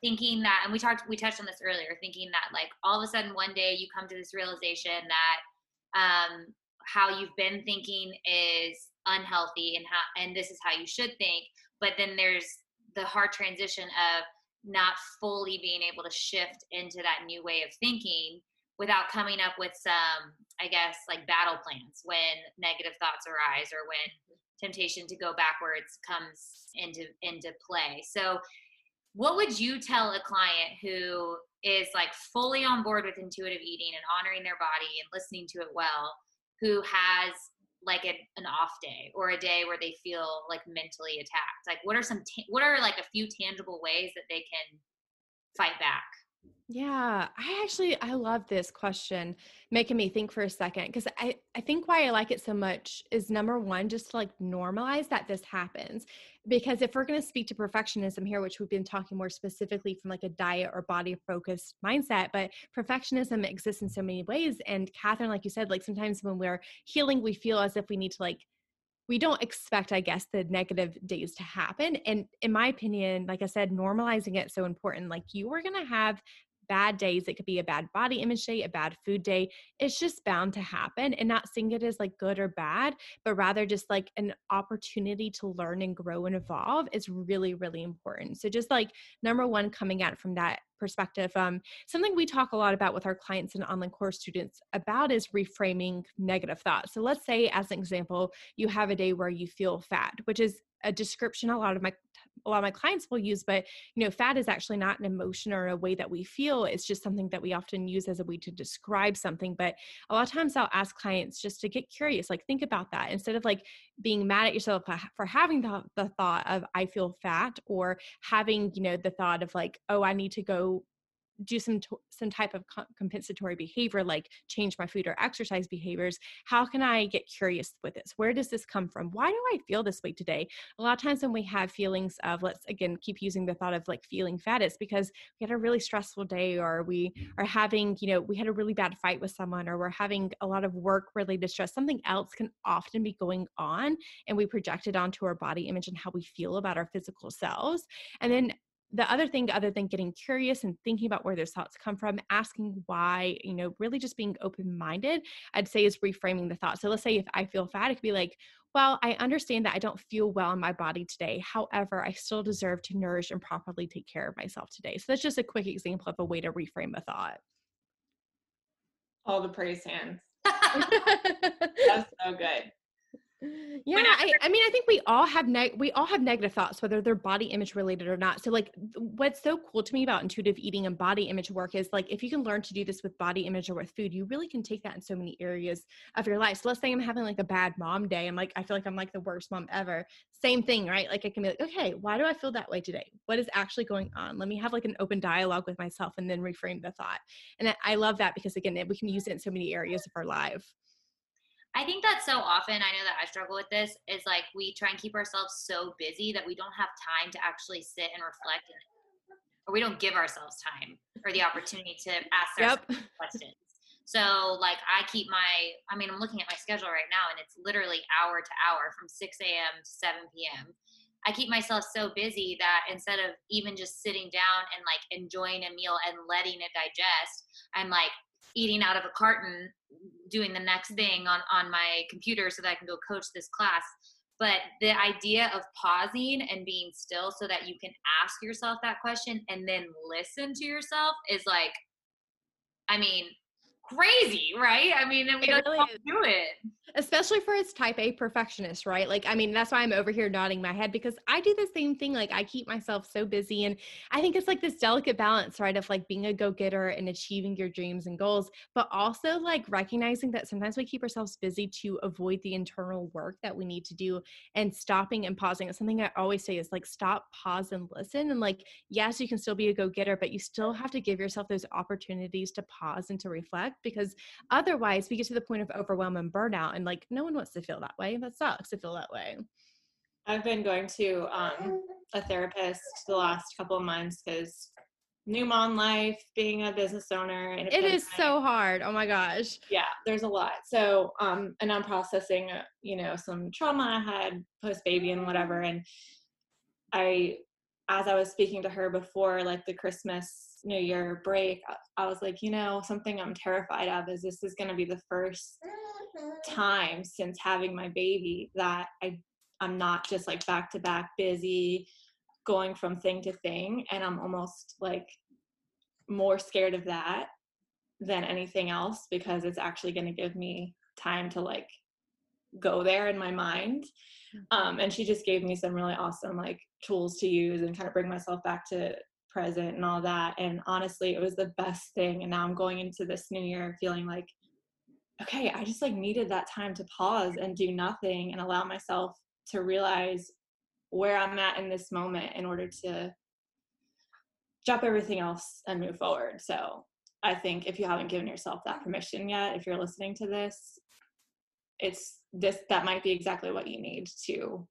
thinking that, and we talked we touched on this earlier, thinking that like all of a sudden one day you come to this realization that um, how you've been thinking is unhealthy and how and this is how you should think but then there's the hard transition of not fully being able to shift into that new way of thinking without coming up with some i guess like battle plans when negative thoughts arise or when temptation to go backwards comes into into play. So what would you tell a client who is like fully on board with intuitive eating and honoring their body and listening to it well who has like a, an off day or a day where they feel like mentally attacked? Like what are some ta- what are like a few tangible ways that they can fight back
yeah, I actually I love this question, making me think for a second because I I think why I like it so much is number one just to like normalize that this happens because if we're going to speak to perfectionism here which we've been talking more specifically from like a diet or body focused mindset but perfectionism exists in so many ways and Catherine like you said like sometimes when we're healing we feel as if we need to like we don't expect i guess the negative days to happen and in my opinion like i said normalizing it so important like you are going to have bad days. It could be a bad body image day, a bad food day. It's just bound to happen and not seeing it as like good or bad, but rather just like an opportunity to learn and grow and evolve is really, really important. So just like number one, coming at from that perspective. Um, something we talk a lot about with our clients and online course students about is reframing negative thoughts. So let's say, as an example, you have a day where you feel fat, which is a description a lot of my a lot of my clients will use but you know fat is actually not an emotion or a way that we feel. It's just something that we often use as a way to describe something but a lot of times i'll ask clients just to get curious like think about that. Instead of like being mad at yourself for having the, the thought of i feel fat or having you know the thought of like oh i need to go do some t- some type of compensatory behavior like change my food or exercise behaviors how can i get curious with this? Where does this come from? Why do i feel this way today? A lot of times when we have feelings of let's again keep using the thought of like feeling fat it's because we had a really stressful day or we mm. are having you know we had a really bad fight with someone or we're having a lot of work related stress something else can often be going on and we project it onto our body image and how we feel about our physical selves. And then the other thing other than getting curious and thinking about where those thoughts come from asking why you know really just being open minded i'd say is reframing the thought. So let's say if i feel fat it could be like well i understand that i don't feel well in my body today. However i still deserve to nourish and properly take care of myself today. So that's just a quick example of a way to reframe a thought.
All the praise hands. <laughs> That's so good
yeah I, I, mean i think we all have neg- we all have negative thoughts whether they're body image related or not. So like what's so cool to me about intuitive eating and body image work is like if you can learn to do this with body image or with food you really can take that in so many areas of your life. So let's say i'm having like a bad mom day i'm like i feel like i'm like the worst mom ever. Same thing right? Like i can be like okay why do i feel that way today? What is actually going on? Let me have like an open dialogue with myself and then reframe the thought. And i love that because again we can use it in so many areas of our life
I think that so often, I know that I struggle with this, is like we try and keep ourselves so busy that we don't have time to actually sit and reflect, and, or we don't give ourselves time or the opportunity to ask yep. <laughs> questions. So, like, I keep my, I mean, I'm looking at my schedule right now, and it's literally hour to hour from 6 a.m. to 7 p.m. I keep myself so busy that instead of even just sitting down and like enjoying a meal and letting it digest, I'm like eating out of a carton doing the next thing on on my computer so that I can go coach this class but the idea of pausing and being still so that you can ask yourself that question and then listen to yourself is like I mean crazy, right? I mean, and we don't really do it.
Especially for its type A perfectionist, right? Like, I mean, that's why I'm over here nodding my head because I do the same thing. Like, I keep myself so busy. And I think it's like this delicate balance, right? Of like being a go getter and achieving your dreams and goals, but also like recognizing that sometimes we keep ourselves busy to avoid the internal work that we need to do and stopping and pausing. It's something I always say is like, stop, pause, and listen. And like, yes, you can still be a go getter, but you still have to give yourself those opportunities to pause and to reflect because otherwise we get to the point of overwhelm and burnout and like no one wants to feel that way that sucks to feel that way.
I've been going to um, a therapist the last couple of months because new mom life being a business owner and
it is so hard oh my gosh.
Yeah there's a lot. So um and i'm processing uh, you know some trauma i had post baby and whatever and i as i was speaking to her before like the christmas new year break i was like you know something i'm terrified of is this is going to be the first time since having my baby that i i'm not just like back to back busy going from thing to thing and i'm almost like more scared of that than anything else because it's actually going to give me time to like go there in my mind mm. um, and she just gave me some really awesome like tools to use and kind of bring myself back to present and all that. And honestly, it was the best thing. And now I'm going into this new year feeling like, okay, I just like needed that time to pause and do nothing and allow myself to realize where I'm at in this moment in order to drop everything else and move forward. So I think if you haven't given yourself that permission yet, if you're listening to this, it's this that might be exactly what you need to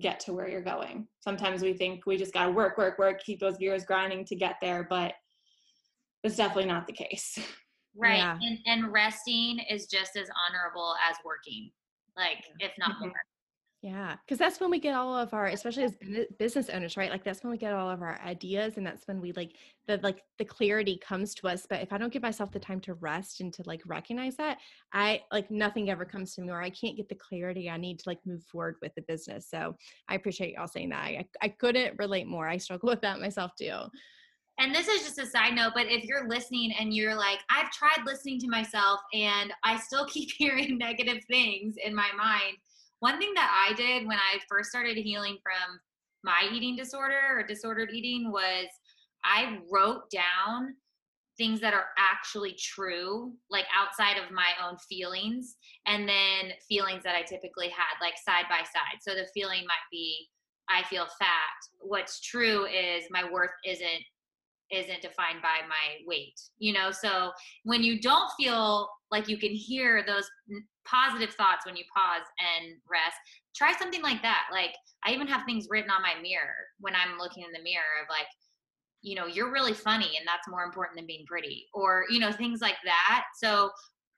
get to where you're going. Sometimes we think we just got to work, work, work, keep those gears grinding to get there, but it's definitely not the case. <laughs>
Right. Yeah. And, and resting is just as honorable as working, like, if not mm-hmm. more.
Yeah, because that's when we get all of our, especially as <laughs> business owners, right? Like that's when we get all of our ideas, and that's when we like the like the clarity comes to us. But if I don't give myself the time to rest and to like recognize that, I like nothing ever comes to me, or I can't get the clarity I need to like move forward with the business. So I appreciate y'all saying that. I I couldn't relate more. I struggle <laughs> with that myself too.
And this is just a side note, but if you're listening and you're like, I've tried listening to myself and I still <laughs> keep hearing negative things in my mind one thing that I did when I first started healing from my eating disorder or disordered eating was I wrote down things that are actually true, like outside of my own feelings, and then feelings that I typically had, like side by side. So the feeling might be, I feel fat. What's true is my worth isn't isn't defined by my weight you know? So when you don't feel like you can hear those positive thoughts when you pause and rest try something like that. Like i even have things written on my mirror when i'm looking in the mirror of like you know you're really funny and that's more important than being pretty or you know things like that. So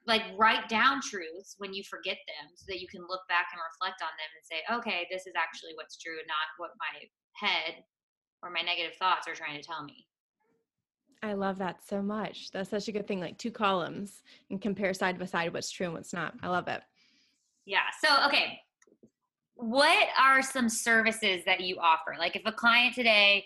like write down truths when you forget them so that you can look back and reflect on them and say okay this is actually what's true not what my head or my negative thoughts are trying to tell me
I love that so much. That's such a good thing. Like two columns and compare side by side what's true and what's not. I love it.
Yeah. So, okay. What are some services that you offer? Like, if a client today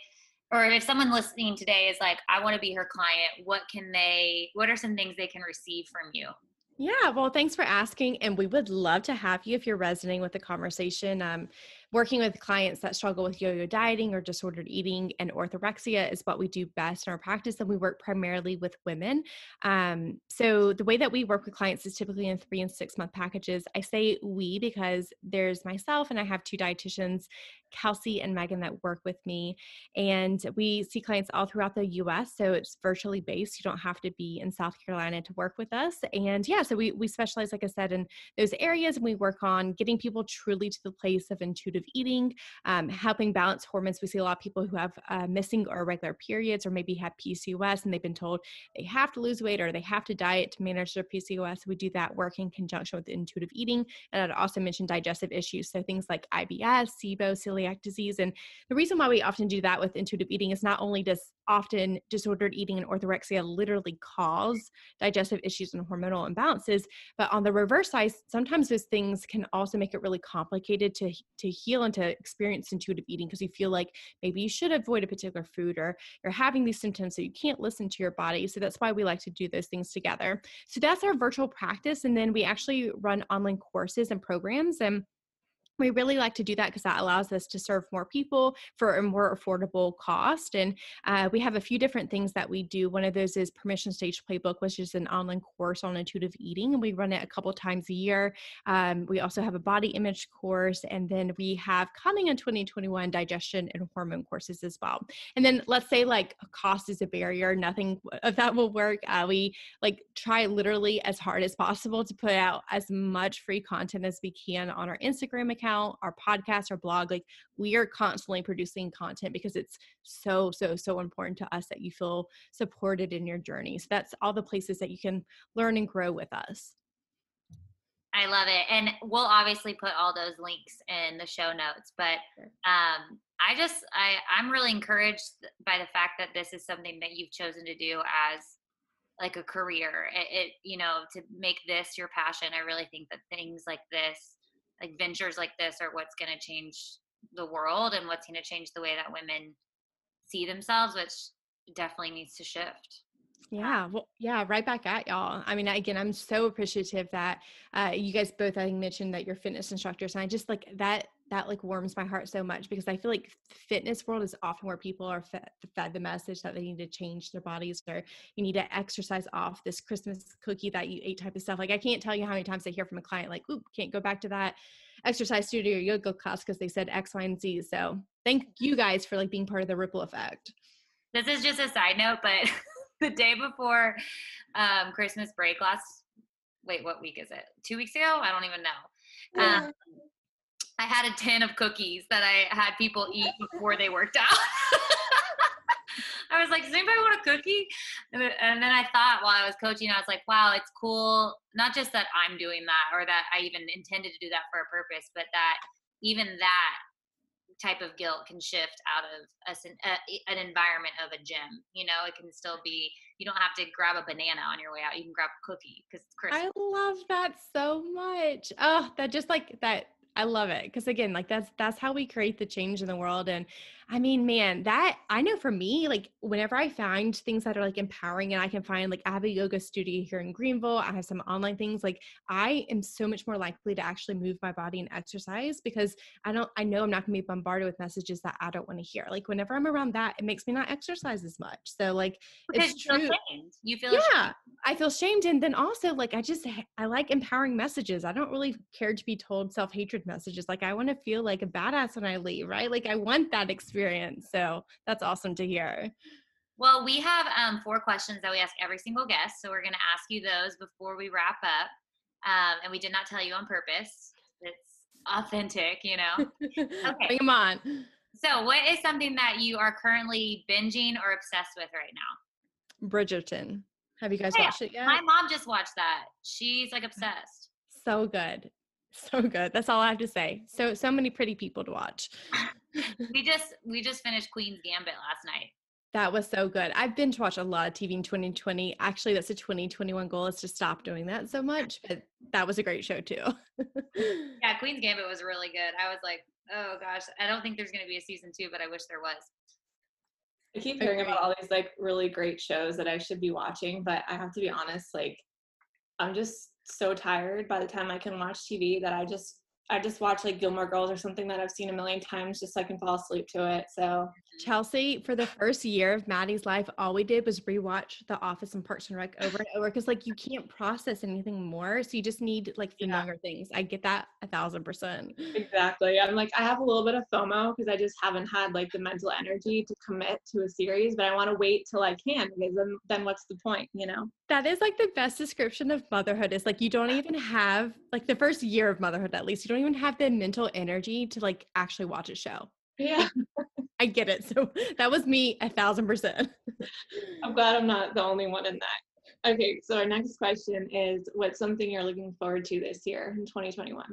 or if someone listening today is like i want to be her client what can they what are some things they can receive from you
yeah, well, thanks for asking. And we would love to have you if you're resonating with the conversation. Um, working with clients that struggle with yo yo dieting or disordered eating and orthorexia is what we do best in our practice. And we work primarily with women. Um, so the way that we work with clients is typically in three and six month packages. I say we because there's myself and I have two dietitians Kelsey and Megan that work with me. And we see clients all throughout the US. So it's virtually based. You don't have to be in South Carolina to work with us. And yeah, so we, we specialize, like I said, in those areas and we work on getting people truly to the place of intuitive eating, um, helping balance hormones. We see a lot of people who have uh, missing or irregular periods or maybe have PCOS and they've been told they have to lose weight or they have to diet to manage their PCOS. We do that work in conjunction with intuitive eating. And I'd also mention digestive issues. So things like IBS, SIBO, celiac disease. And the reason why we often do that with intuitive eating is not only does often disordered eating and orthorexia literally cause digestive issues and hormonal imbalances, but on the reverse side, sometimes those things can also make it really complicated to, to heal and to experience intuitive eating because you feel like maybe you should avoid a particular food or you're having these symptoms so you can't listen to your body. So that's why we like to do those things together. So that's our virtual practice. And then we actually run online courses and programs. And we really like to do that because that allows us to serve more people for a more affordable cost. And uh, we have a few different things that we do. One of those is Permission Stage Playbook, which is an online course on intuitive eating, and we run it a couple times a year. Um, we also have a body image course, and then we have coming in 2021 digestion and hormone courses as well. And then let's say like cost is a barrier, nothing of that will work. Uh, we like try literally as hard as possible to put out as much free content as we can on our Instagram account account, our podcast, our blog, like we are constantly producing content because it's so, so, so important to us that you feel supported in your journey. So that's all the places that you can learn and grow with us.
I love it. And we'll obviously put all those links in the show notes, but um, I just I I'm really encouraged by the fact that this is something that you've chosen to do as like a career. It, it you know to make this your passion. I really think that things like this like ventures like this are what's going to change the world and what's going to change the way that women see themselves which definitely needs to shift.
Yeah well yeah right back at y'all. I mean again i'm so appreciative that uh, you guys both i think mentioned that you're fitness instructors and i just like that that like warms my heart so much because i feel like fitness world is often where people are fed, fed the message that they need to change their bodies or you need to exercise off this christmas cookie that you ate type of stuff. Like i can't tell you how many times i hear from a client like oop can't go back to that exercise studio or yoga class because they said x y and z. So thank you guys for like being part of the ripple effect.
This is just a side note but <laughs> the day before um, christmas break last wait what week is it? Two weeks ago? I don't even know. Um, I had a tin of cookies that I had people eat before they worked out. <laughs> I was like, does anybody want a cookie? And then, I thought while I was coaching, I was like, wow, it's cool. Not just that I'm doing that or that I even intended to do that for a purpose, but that even that type of guilt can shift out of a, a, uh, an environment of a gym. You know, it can still be, you don't have to grab a banana on your way out. You can grab a cookie because it's Christmas.
I love that so much. Oh, that just like that I love it because again, like that's that's how we create the change in the world. And I mean, man, that I know for me, like whenever I find things that are like empowering and I can find like I have a yoga studio here in Greenville, I have some online things, like I am so much more likely to actually move my body and exercise because I don't I know I'm not gonna be bombarded with messages that I don't want to hear. Like whenever I'm around that, it makes me not exercise as much. So like
because
it's
you true. Feel you feel
yeah,
ashamed.
I feel shamed. And then also like I just I like empowering messages. I don't really care to be told self-hatred messages. Like I want to feel like a badass when I leave, right? Like I want that experience experience. So that's awesome to hear.
Well, we have um, four questions that we ask every single guest. So we're going to ask you those before we wrap up. Um, and we did not tell you on purpose. It's authentic, you know? <laughs>
Okay. Bring them on.
So, what is something that you are currently binging or obsessed with right now?
Bridgerton. Have you guys hey, watched it yet?
My mom just watched that. She's like obsessed.
So good. So good. That's all I have to say. So so many pretty people to watch. <laughs>
we just we just finished Queen's Gambit last night.
That was so good. I've binge watched a lot of TV in 2020. Actually, that's a 2021 goal is to stop doing that so much. But that was a great show too. <laughs>
yeah, Queen's Gambit was really good. I was like, oh gosh, I don't think there's going to be a season two, but I wish there was.
I keep hearing about all these like really great shows that I should be watching, but I have to be honest, like I'm just so tired by the time I can watch TV that I just I just watch like Gilmore Girls or something that I've seen a million times just so I can fall asleep to it. So
Chelsea, for the first year of Maddie's life, all we did was rewatch The Office and Parks and Rec over and over because like you can't process anything more. So you just need like the yeah. things. I get that a thousand percent.
Exactly. I'm like I have a little bit of FOMO because I just haven't had like the mental energy to commit to a series, but I want to wait till I can because then then what's the point, you know?
That is like the best description of motherhood is like you don't even have like the first year of motherhood at least you don't even have the mental energy to like actually watch a show.
Yeah.
I get it. <laughs> So that was me a thousand percent.
I'm glad I'm not the only one in that. Okay, so our next question is what's something you're looking forward to this year in 2021?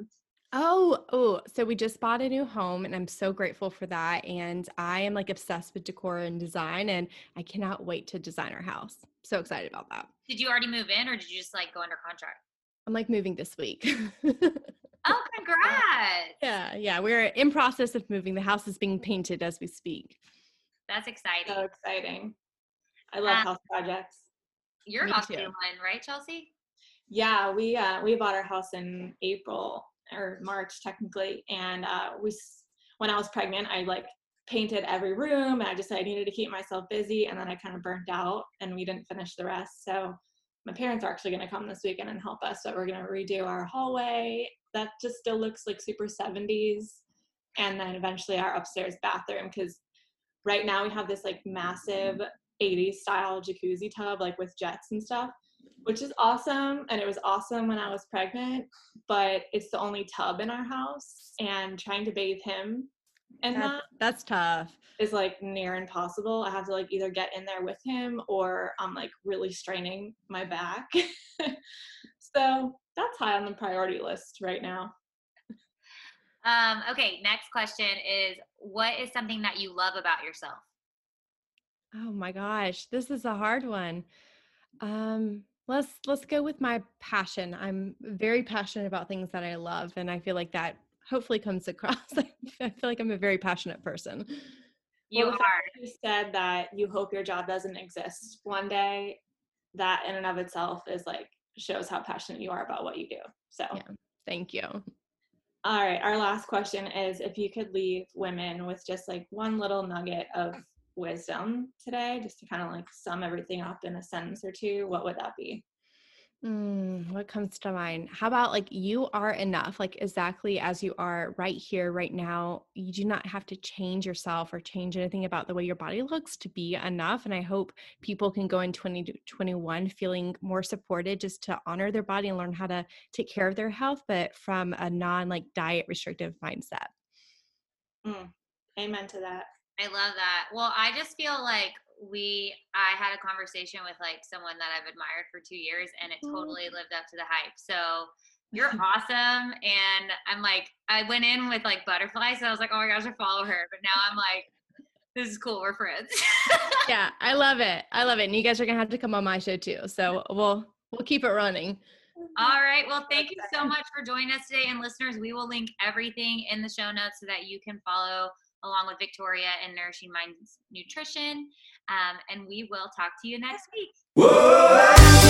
Oh, oh, so we just bought a new home and I'm so grateful for that. And I am like obsessed with decor and design and I cannot wait to design our house. So excited about that.
Did you already move in or did you just like go under contract?
I'm like moving this week. <laughs>
oh, congrats.
Yeah, yeah. We're in process of moving. The house is being painted as we speak.
That's exciting.
So exciting. I love um, house projects.
Your house too. one, right, Chelsea?
Yeah, we uh, we bought our house in April or March technically, and uh, we when I was pregnant, I like painted every room, and I just I needed to keep myself busy, and then I kind of burnt out, and we didn't finish the rest. So my parents are actually going to come this weekend and help us. So we're going to redo our hallway. That just still looks like super 70s, and then eventually our upstairs bathroom because right now we have this like massive 80s style jacuzzi tub like with jets and stuff which is awesome. And it was awesome when I was pregnant, but it's the only tub in our house. And trying to bathe him and
that, that's tough
is like near impossible. I have to like either get in there with him or I'm like really straining my back. <laughs> so that's high on the priority list right now.
Um, okay, next question is what is something that you love about yourself?
Oh my gosh, this is a hard one. Um, let's let's go with my passion i'm very passionate about things that i love and i feel like that hopefully comes across <laughs> i feel like i'm a very passionate person
you well, are
you said that you hope your job doesn't exist one day that in and of itself is like shows how passionate you are about what you do so yeah,
thank you
all right our last question is if you could leave women with just like one little nugget of wisdom today, just to kind of like sum everything up in a sentence or two, what would that be?
Mm, what comes to mind? How about like you are enough, like exactly as you are right here, right now. You do not have to change yourself or change anything about the way your body looks to be enough. And I hope people can go in 2021 feeling more supported just to honor their body and learn how to take care of their health, but from a non like diet restrictive mindset.
Mm, amen to that.
I love that. Well, I just feel like we I had a conversation with like someone that I've admired for 2 years and it oh. totally lived up to the hype. So you're <laughs> awesome and I'm like I went in with like butterflies so I was like, "Oh my gosh, I follow her." But now I'm like this is cool. We're friends. <laughs>
yeah, I love it. I love it. And you guys are going to have to come on my show too. So we'll we'll keep it running.
All right. Well, thank you so <laughs> much for joining us today. And listeners, we will link everything in the show notes so that you can follow along with Victoria and Nourishing Minds Nutrition. Um, and we will talk to you next week. Whoa!